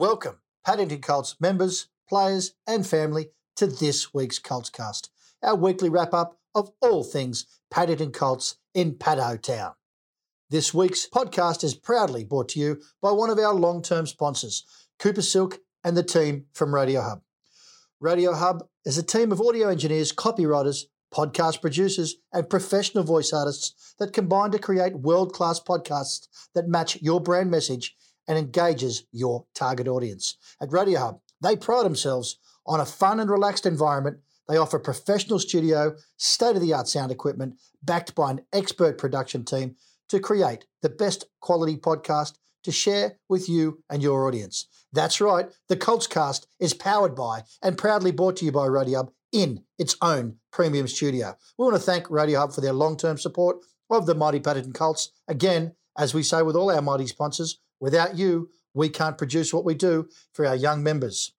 Welcome, Paddington Colts members, players, and family to this week's Colts Cast, our weekly wrap up of all things Paddington Colts in Paddo Town. This week's podcast is proudly brought to you by one of our long term sponsors, Cooper Silk and the team from Radio Hub. Radio Hub is a team of audio engineers, copywriters, podcast producers, and professional voice artists that combine to create world class podcasts that match your brand message and engages your target audience. At Radio Hub, they pride themselves on a fun and relaxed environment. They offer professional studio, state of the art sound equipment, backed by an expert production team to create the best quality podcast to share with you and your audience. That's right, the Colts Cast is powered by and proudly brought to you by Radio Hub in its own premium studio. We want to thank Radio Hub for their long term support of the Mighty Paddington Colts. Again, as we say with all our mighty sponsors, without you, we can't produce what we do for our young members.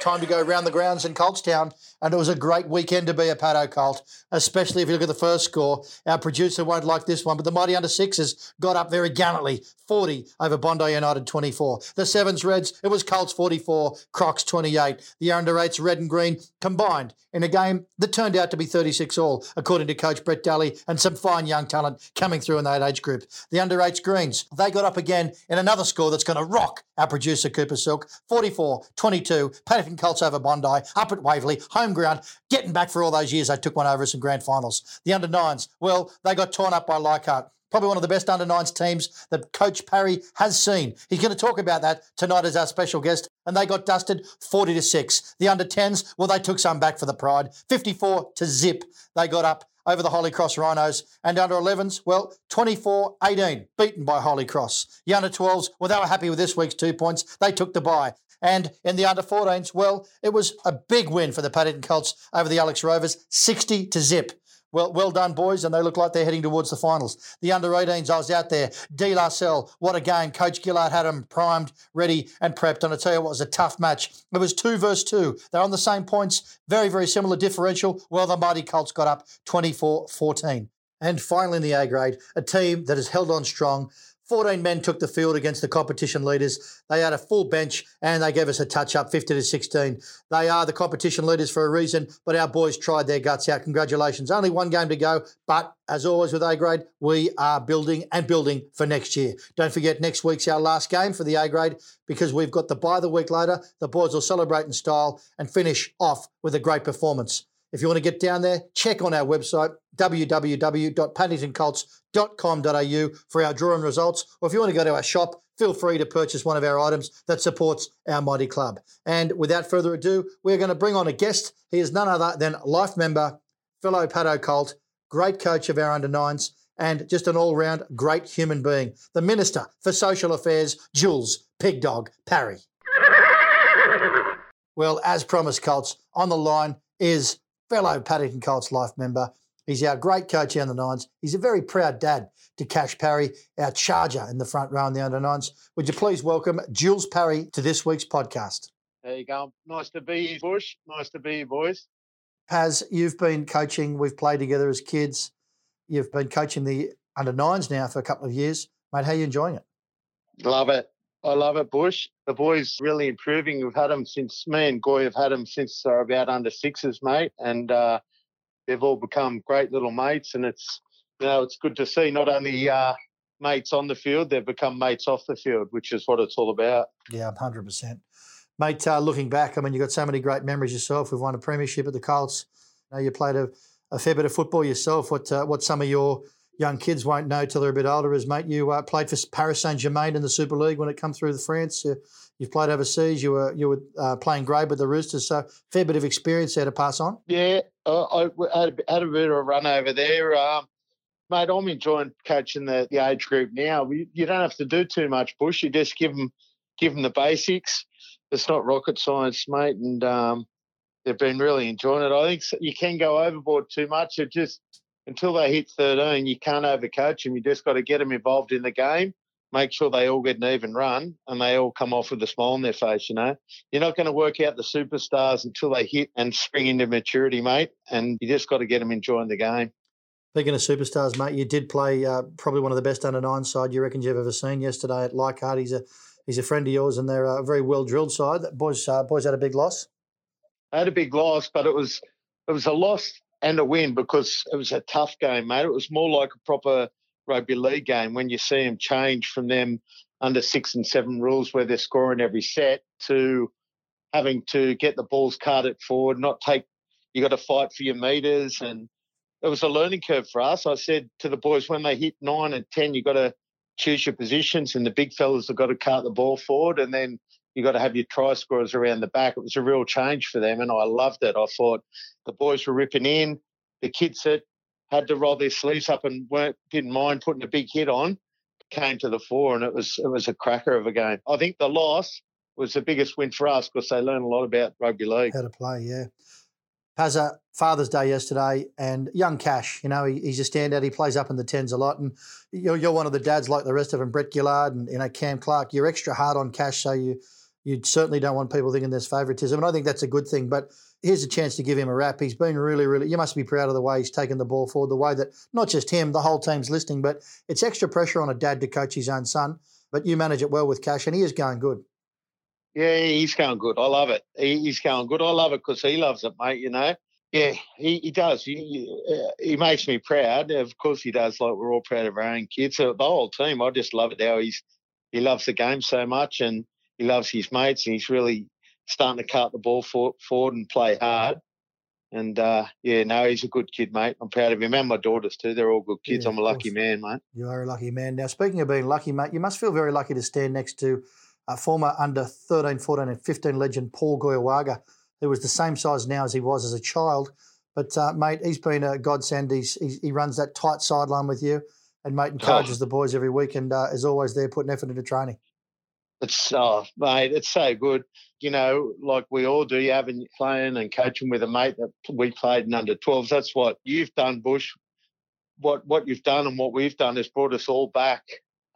time to go round the grounds in Coltstown, and it was a great weekend to be a Paddo Colt, especially if you look at the first score. Our producer won't like this one, but the Mighty Under Sixes got up very gallantly, 40 over Bondi United 24. The Sevens Reds, it was Colts 44, Crocs 28. The Under Eights, Red and Green, combined in a game that turned out to be 36 all, according to Coach Brett Daly, and some fine young talent coming through in that age group. The Under Eights Greens, they got up again in another score that's going to rock our producer Cooper Silk, 44 22. Paddington Colts over Bondi, up at Waverley, home ground, getting back for all those years they took one over us in grand finals. The under nines, well, they got torn up by Leichhardt. Probably one of the best under nines teams that Coach Parry has seen. He's going to talk about that tonight as our special guest. And they got dusted 40 to 6. The under 10s, well, they took some back for the pride. 54 to zip. They got up over the Holy Cross Rhinos. And under 11s, well, 24 18, beaten by Holy Cross. The under 12s, well, they were happy with this week's two points. They took the bye. And in the under 14s, well, it was a big win for the Paddington Colts over the Alex Rovers, 60 to zip. Well, well done, boys, and they look like they're heading towards the finals. The under 18s, I was out there. De La Salle, what a game. Coach Gillard had them primed, ready, and prepped. And I tell you what, it was a tough match. It was two versus two. They're on the same points, very, very similar differential. Well, the Mighty Colts got up 24 14. And finally, in the A grade, a team that has held on strong 14 men took the field against the competition leaders. They had a full bench and they gave us a touch up 50 to 16. They are the competition leaders for a reason, but our boys tried their guts out. Congratulations. Only one game to go, but as always with A grade, we are building and building for next year. Don't forget, next week's our last game for the A grade because we've got the bye the week later. The boys will celebrate in style and finish off with a great performance. If you want to get down there, check on our website, www.paddingtoncolts.com.au for our drawing results. Or if you want to go to our shop, feel free to purchase one of our items that supports our mighty club. And without further ado, we're going to bring on a guest. He is none other than life member, fellow Paddo Colt, great coach of our under nines, and just an all round great human being, the Minister for Social Affairs, Jules Pig Dog Parry. well, as promised, Colts, on the line is fellow Paddington Colts life member. He's our great coach in the nines. He's a very proud dad to Cash Parry, our charger in the front row in the under nines. Would you please welcome Jules Parry to this week's podcast? There you go. Nice to be here, Bush. Nice to be here, boys. Paz, you've been coaching. We've played together as kids. You've been coaching the under nines now for a couple of years. Mate, how are you enjoying it? Love it. I love it, Bush. The boys really improving. We've had them since me and Goy have had them since they're about under sixes, mate, and uh, they've all become great little mates. And it's you know it's good to see not only uh, mates on the field, they've become mates off the field, which is what it's all about. Yeah, hundred percent, mate. Uh, looking back, I mean, you've got so many great memories yourself. We've won a premiership at the Colts. You, know, you played a, a, fair bit of football yourself. What uh, what some of your young kids won't know till they're a bit older is, mate, you uh, played for Paris Saint Germain in the Super League when it come through the France. You, have played overseas. You were you were uh, playing grade with the Roosters, so fair bit of experience there to pass on. Yeah, I had a, had a bit of a run over there. Um, mate, I'm enjoying coaching the, the age group now. You, you don't have to do too much, Bush. You just give them give them the basics. It's not rocket science, mate, and um, they've been really enjoying it. I think you can go overboard too much. It just until they hit 13, you can't overcoach them. You just got to get them involved in the game. make sure they all get an even run and they all come off with a smile on their face, you know. You're not going to work out the superstars until they hit and spring into maturity, mate. And you just got to get them enjoying the game. Speaking of superstars, mate, you did play uh, probably one of the best under nine side you reckon you've ever seen yesterday at Leichhardt. He's a he's a friend of yours, and they're a very well drilled side. Boys, uh, boys had a big loss. I had a big loss, but it was it was a loss and a win because it was a tough game, mate. It was more like a proper rugby league game when you see them change from them under six and seven rules where they're scoring every set to having to get the balls carted forward, not take. You got to fight for your meters, and it was a learning curve for us. I said to the boys when they hit nine and ten, you got to choose your positions, and the big fellas have got to cart the ball forward, and then you got to have your try scorers around the back. It was a real change for them, and I loved it. I thought the boys were ripping in. The kids had to roll their sleeves up and weren't didn't mind putting a big hit on came to the fore, and it was it was a cracker of a game. I think the loss was the biggest win for us because they learned a lot about rugby league. How to play, yeah. Pazza, Father's Day yesterday, and young Cash, you know, he, he's a standout. He plays up in the tens a lot, and you're, you're one of the dads like the rest of them, Brett Gillard and you know Cam Clark. You're extra hard on Cash, so you you certainly don't want people thinking there's favouritism, and I think that's a good thing. But here's a chance to give him a rap. He's been really, really. You must be proud of the way he's taken the ball forward, the way that not just him, the whole team's listening. But it's extra pressure on a dad to coach his own son. But you manage it well with Cash, and he is going good. Yeah, he's going good. I love it. He's going good. I love it because he loves it, mate. You know. Yeah, he, he does. He, uh, he makes me proud. Of course, he does. Like we're all proud of our own kids. The whole team, I just love it how he's he loves the game so much and he loves his mates and he's really starting to cut the ball for, forward and play hard. And uh, yeah, no, he's a good kid, mate. I'm proud of him and my daughters too. They're all good kids. Yeah, I'm a lucky man, mate. You are a lucky man. Now, speaking of being lucky, mate, you must feel very lucky to stand next to a former under 13, 14, and 15 legend Paul Goiawaga, who was the same size now as he was as a child. But uh, mate, he's been a godsend. He's, he's, he runs that tight sideline with you, and mate encourages oh. the boys every week, and uh, is always there putting effort into training. It's oh mate, it's so good. You know, like we all do, you having playing and coaching with a mate that we played in under 12s. That's what you've done, Bush. What what you've done and what we've done has brought us all back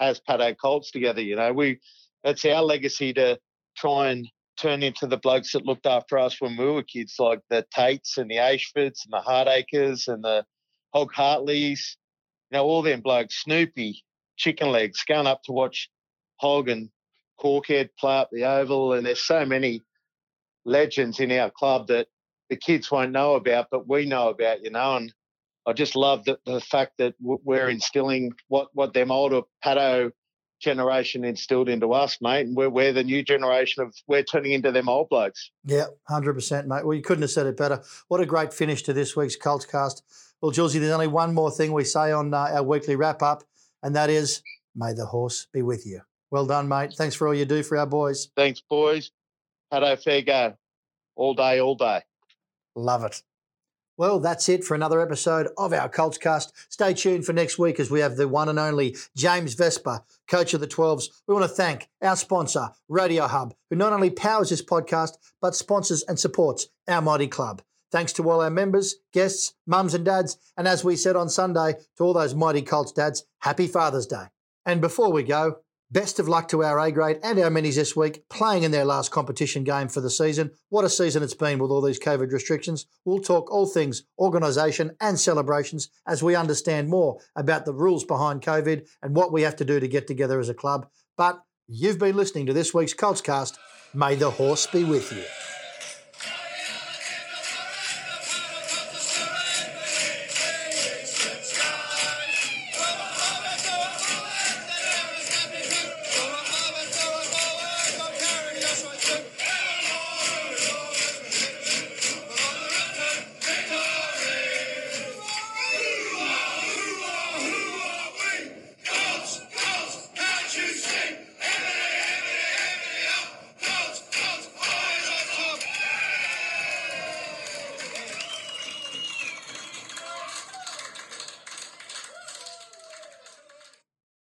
as Paddo Colts together. You know, we that's our legacy to try and turn into the blokes that looked after us when we were kids, like the Tates and the Ashfords and the Heartacres and the Hog Hartleys. You know, all them blokes, Snoopy, Chicken Legs, going up to watch Hog and Corkhead play up the oval, and there's so many legends in our club that the kids won't know about, but we know about, you know. And I just love the, the fact that we're instilling what what them older Paddo generation instilled into us, mate. And we're, we're the new generation of we're turning into them old blokes. Yeah, hundred percent, mate. Well, you couldn't have said it better. What a great finish to this week's Colts cast. Well, Julesy, there's only one more thing we say on uh, our weekly wrap up, and that is, may the horse be with you. Well done, mate. Thanks for all you do for our boys. Thanks, boys. Had a fair go. All day, all day. Love it. Well, that's it for another episode of our Colts cast. Stay tuned for next week as we have the one and only James Vesper, coach of the 12s. We want to thank our sponsor, Radio Hub, who not only powers this podcast, but sponsors and supports our mighty club. Thanks to all our members, guests, mums and dads, and as we said on Sunday, to all those mighty Colts dads, happy Father's Day. And before we go, Best of luck to our A grade and our minis this week, playing in their last competition game for the season. What a season it's been with all these COVID restrictions. We'll talk all things organisation and celebrations as we understand more about the rules behind COVID and what we have to do to get together as a club. But you've been listening to this week's Colts cast. May the horse be with you.